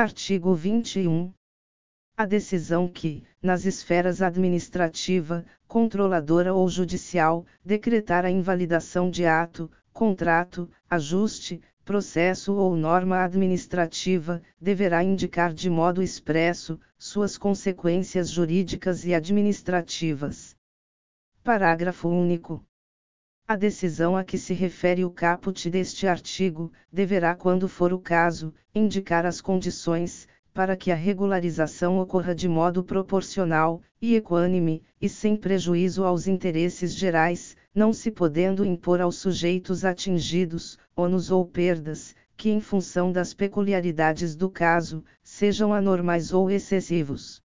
Artigo 21. A decisão que, nas esferas administrativa, controladora ou judicial, decretar a invalidação de ato, contrato, ajuste, processo ou norma administrativa, deverá indicar de modo expresso suas consequências jurídicas e administrativas. Parágrafo único. A decisão a que se refere o caput deste artigo, deverá, quando for o caso, indicar as condições, para que a regularização ocorra de modo proporcional, e equânime, e sem prejuízo aos interesses gerais, não se podendo impor aos sujeitos atingidos, ônus ou perdas, que em função das peculiaridades do caso, sejam anormais ou excessivos.